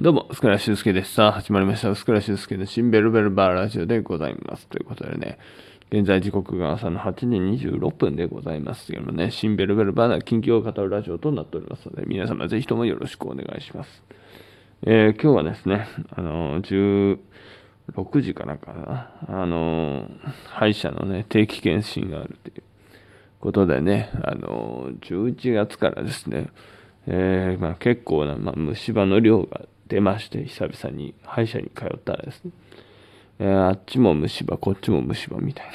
どうも、スクラッシュスケです。さあ、始まりました。スクラッシュスケの新ベルベルバーラジオでございます。ということでね、現在時刻が朝の8時26分でございますけどもね、新ベルベルバーな近況を語るラジオとなっておりますので、皆様ぜひともよろしくお願いします。えー今日はですね、あのー、16時からかな、あの歯医者のね、定期検診があるということでね、あのー11月からですね、えーまあ、結構な、まあ、虫歯の量が出まして、久々に歯医者に通ったらですね、えーあっちも虫歯、こっちも虫歯みたいな。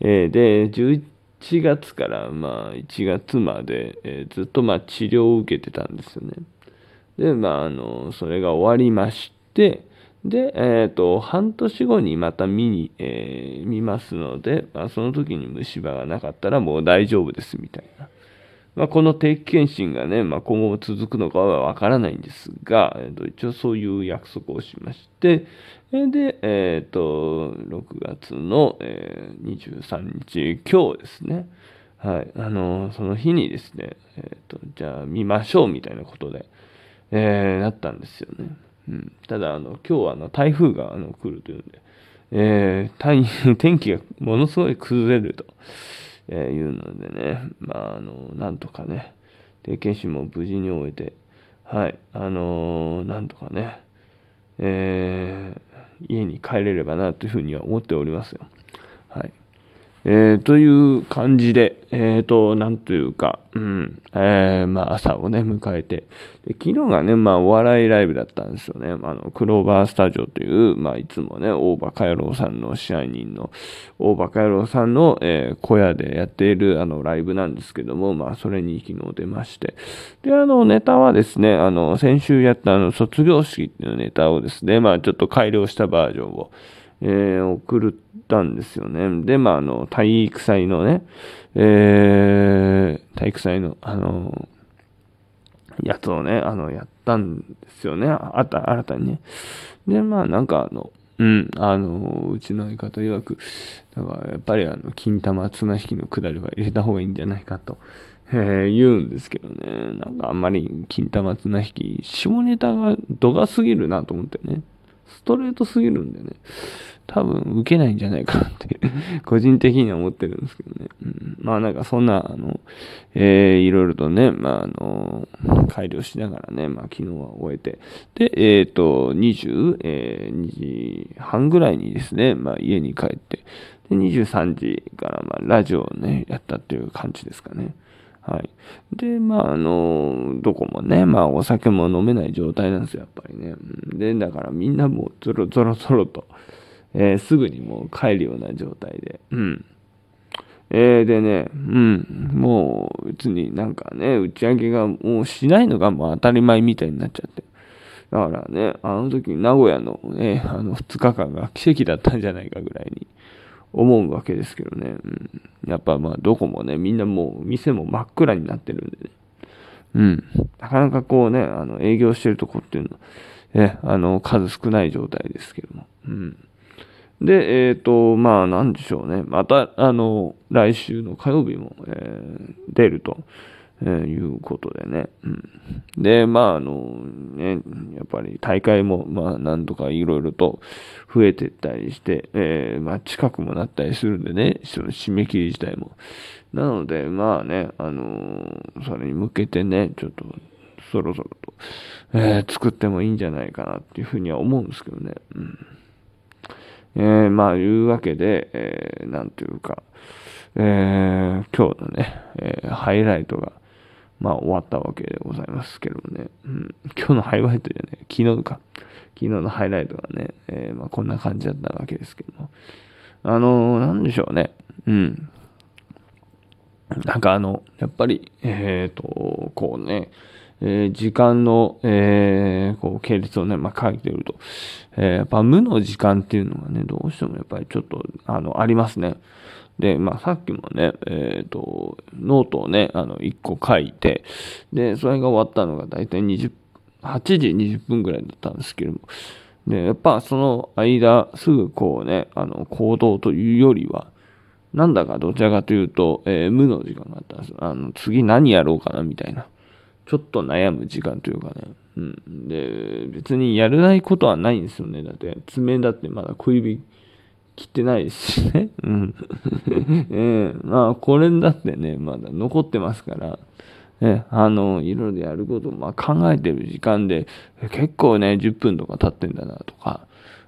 えーで、11月からまあ1月まで、えーずっとまあ治療を受けてたんですよね。で、まあ、あの、それが終わりまして、で、えっ、と、半年後にまた見に、えー見ますので、まあ、その時に虫歯がなかったらもう大丈夫ですみたいな。まあ、この定期検診がね、まあ、今後も続くのかはわからないんですが、えーと一応そういう約束をしまして、で、えっ、と、6月の、えー23日、今日ですね、はい、あのその日にですね、えっ、と、じゃあ見ましょうみたいなことで、えーなったんですよね。うん、ただ、あの、今日はあの台風があの来るというんで、えー天気がものすごい崩れると、えーいうのでね、まあ、あの、なんとかね、定期検診も無事に終えて、はい、あのーなんとかね、えー家に帰れればなというふうには思っておりますよ。はい。えーという感じで、えーと、なんというか、うん、えーまあ朝をね、迎えて、で昨日がね、まあお笑いライブだったんですよね。あの、クローバースタジオという、まあいつもね、大バカ野郎さんの支配人の、大バカ野郎さんの、えー小屋でやっているあのライブなんですけども、まあそれに昨日出まして、で、あのネタはですね、あの、先週やったあの卒業式っていうネタをですね、まあちょっと改良したバージョンを、えー送ったんですよね。で、まあ、あの、体育祭のね、えー体育祭の、あの、やつをね、あの、やったんですよね。あった、新たにね。で、まあ、なんかあの、うん、あの、うちの相方曰く、だからやっぱりあの、金玉綱引きのくだりは入れた方がいいんじゃないかと、えー言うんですけどね。なんかあんまり金玉綱引き、下ネタが度が過ぎるなと思ってね。ストレートすぎるんでね。多分受けないんじゃないかなって、個人的には思ってるんですけどね。うん、まあなんかそんな、あの、えーいろいろとね、まああの、改良しながらね、まあ昨日は終えて、で、えっ、と、22、えー2時半ぐらいにですね、まあ家に帰って、で、23時からまあラジオをね、やったっていう感じですかね。はい。で、まあ、あの、どこもね、まあ、お酒も飲めない状態なんですよ、やっぱりね。で、だからみんなもう、ゾロゾロゾロと、えーすぐにもう帰るような状態で。うん。えーでね、うん、もう別になんかね、打ち上げがもうしないのがもう当たり前みたいになっちゃって。だからね、あの時名古屋のね、あの2日間が奇跡だったんじゃないかぐらいに思うわけですけどね。うん、やっぱまあどこもね、みんなもう店も真っ暗になってるんでね。うん。なかなかこうね、あの営業してるとこっていうのは、ね、あの、数少ない状態ですけども。うん。で、えっ、と、まあ、何でしょうね。また、あの、来週の火曜日も、えー出ると、えーいうことでね。うん。で、まあ、あの、ね、やっぱり大会も、まあ、なんとかいろいろと増えてったりして、えーまあ、近くもなったりするんでね、その締め切り自体も。なので、まあね、あのそれに向けてね、ちょっと、そろそろと、えー作ってもいいんじゃないかなっていうふうには思うんですけどね。うん。えーまあ、いうわけで、えーなんというか、えー今日のね、えーハイライトが、まあ、終わったわけでございますけどもね、うん、今日のハイライトじゃね、昨日か、昨日のハイライトがね、えーまあ、こんな感じだったわけですけども、あのーなんでしょうね、うん、なんかあの、やっぱり、えっ、と、こうね、えー時間の、えーこう、系列をね、まあ、書いてると、えーやっぱ無の時間っていうのがね、どうしてもやっぱりちょっと、あの、ありますね。で、まあ、さっきもね、えっ、と、ノートをね、あの、1個書いて、で、それが終わったのが大体20、8時20分ぐらいだったんですけども、で、やっぱその間、すぐこうね、あの、行動というよりは、なんだかどちらかというと、えー無の時間があったんです。あの、次何やろうかなみたいな。ちょっと悩む時間というかね。うん。で、別にやれないことはないんですよね。だって、爪だってまだ小指切ってないしね。うん。えー、まあ、これだってね、まだ残ってますから、えあの、いろいろやることを、まあ、考えてる時間で、結構ね、10分とか経ってんだなとか、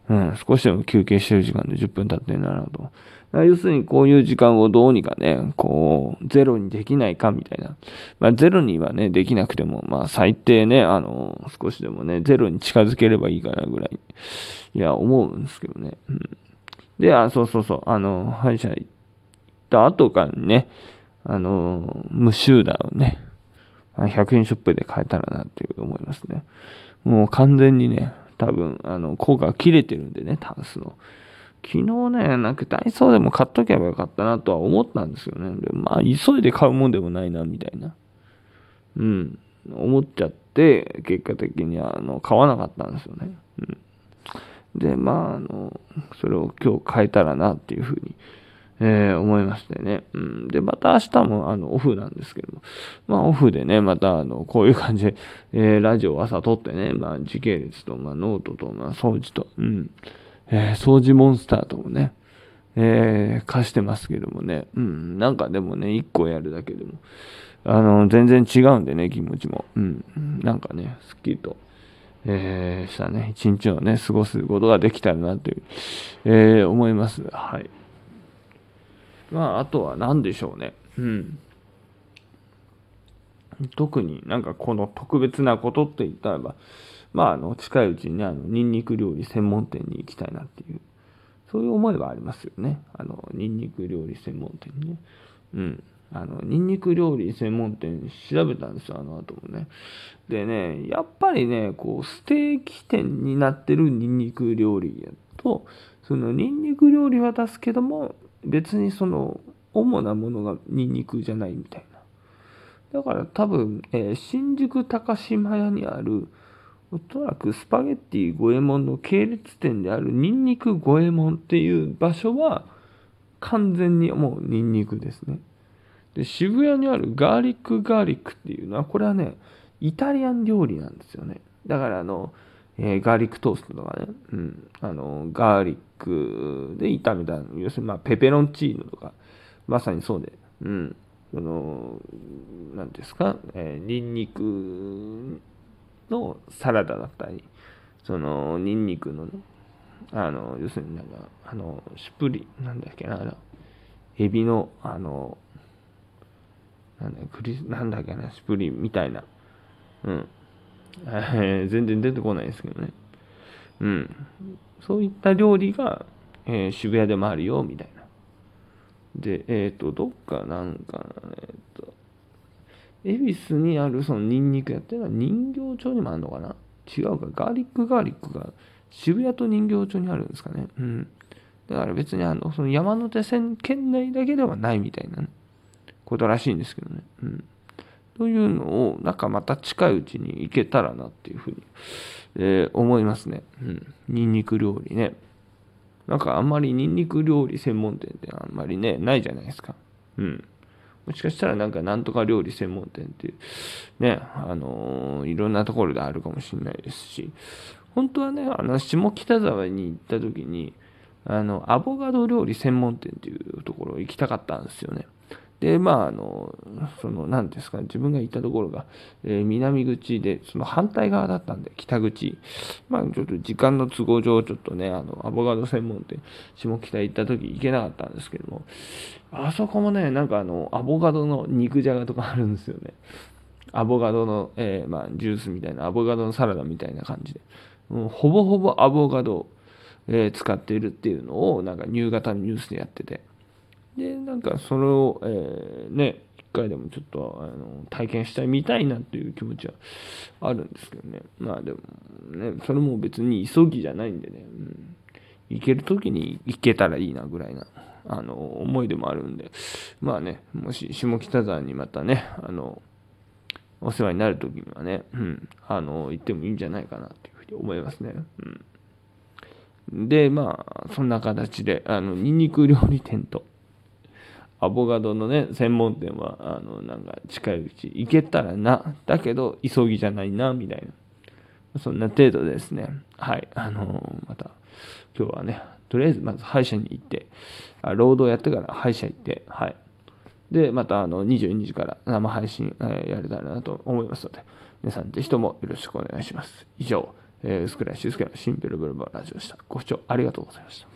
うん、少しでも休憩してる時間で10分経ってんだなと。要するにこういう時間をどうにかね、こう、ゼロにできないかみたいな。まあ、ゼロにはね、できなくても、まあ、最低ね、あの、少しでもね、ゼロに近づければいいかなぐらい、いや、思うんですけどね。うん、で、あ、そうそうそう、あの、歯医者行った後からね、あの、無臭打をね、100円ショップで買えたらなっていう思いますね。もう完全にね、多分、あの、効果が切れてるんでね、タンスの。昨日ね、なんかダイソーでも買っとけばよかったなとは思ったんですよね。でまあ、急いで買うもんでもないな、みたいな。うん。思っちゃって、結果的にあの買わなかったんですよね。うん。で、まあ、あの、それを今日変えたらなっていうふうに、えー、思いましてね。うん。で、また明日もあのオフなんですけども、まあオフでね、またあの、こういう感じで、えー、ラジオを朝撮ってね、まあ時系列と、まあノートと、まあ掃除と、うん。えー、掃除モンスターともね、えー、貸してますけどもね、うん。なんかでもね、一個やるだけでも、あの、全然違うんでね、気持ちも。うん。なんかね、すっきりと。えー、したね、一日をね、過ごすことができたらなという、えー、思います。はい。まあ、あとは何でしょうね。うん。特になんかこの特別なことって言ったらば、まあ、あの、近いうちにね、あの、ニンニク料理専門店に行きたいなっていう、そういう思いはありますよね。あの、ニンニク料理専門店にね。うん。あの、ニンニク料理専門店調べたんですよ、あの後もね。でね、やっぱりね、こう、ステーキ店になってるニンニク料理と、そのニンニク料理は出すけども、別にその主なものがニンニクじゃないみたいな。だから多分、えー、新宿高島屋にあるおそらくスパゲッティ五右衛門の系列店であるニンニク五右衛門っていう場所は完全にもうニンニクですね。で、渋谷にあるガーリックガーリックっていうのはこれはね、イタリアン料理なんですよね。だからあの、えー、ガーリックトーストとかね、うん、あの、ガーリックで炒めた、要するにまあペペロンチーノとか、まさにそうで、うん、その、なんですか、えー、ニンニクのサラダだったり、その、ニンニクのね、あの、要するになんか、あの、シュプリ、なんだっけな、あの、エビの、あの、なんだクリなんだっけな、シュプリみたいな、うん、え、全然出てこないですけどね。うん。そういった料理が、えー、渋谷でもあるよ、みたいな。で、えっ、ー、と、どっかなんか、えっ、と、恵比寿にあるそのニンニク屋っていうのは人形町にもあるのかな？違うか、ガーリックガーリックが渋谷と人形町にあるんですかね。うん。だから別にあの、その山手線圏内だけではないみたいな、ことらしいんですけどね。うん。というのを、なんかまた近いうちに行けたらなっていうふうに、えー、思いますね。うん。ニンニク料理ね。なんかあんまりニンニク料理専門店ってあんまりね、ないじゃないですか。うん。もしかしたらなんかなんとか料理専門店っていう、ね、あのー、いろんなところであるかもしれないですし、本当はね、あの、下北沢に行った時に、あの、アボカド料理専門店っていうところ行きたかったんですよね。で、まあ、あの、その、何ですか、ね自分が行ったところが、えー、南口で、その反対側だったんで、北口。まあ、ちょっと時間の都合上、ちょっとね、あの、アボカド専門店、下北行った時行けなかったんですけども、あそこもね、なんかあの、アボカドの肉じゃがとかあるんですよね。アボカドの、えー、まあ、ジュースみたいな、アボカドのサラダみたいな感じで。もうほぼほぼアボカド、えー、使っているっていうのを、なんか夕方のニュースでやってて。で、なんかそれを、えー、ね、一回でもちょっとあの体験したいみたいなっていう気持ちはあるんですけどね。まあでもね、それも別に急ぎじゃないんでね、うん、行ける時に行けたらいいなぐらいな、あの、思いでもあるんで、まあね、もし下北沢にまたね、あの、お世話になる時にはね、うん、あの、行ってもいいんじゃないかなっていうふうに思いますね。うん。で、まあ、そんな形で、あの、ニンニク料理店と、アボカドのね、専門店は、あの、なんか近いうち行けたらな、だけど急ぎじゃないな、みたいな。そんな程度ですね、はい、あのまた、今日はね、とりあえずまず歯医者に行って、あ労働やってから歯医者行って、はい。で、またあの22時から生配信、え、やれたらなと思いますので、皆さんぜひともよろしくお願いします。以上、えー、薄倉静介のシンペルブルバラジオでした。ご視聴ありがとうございました。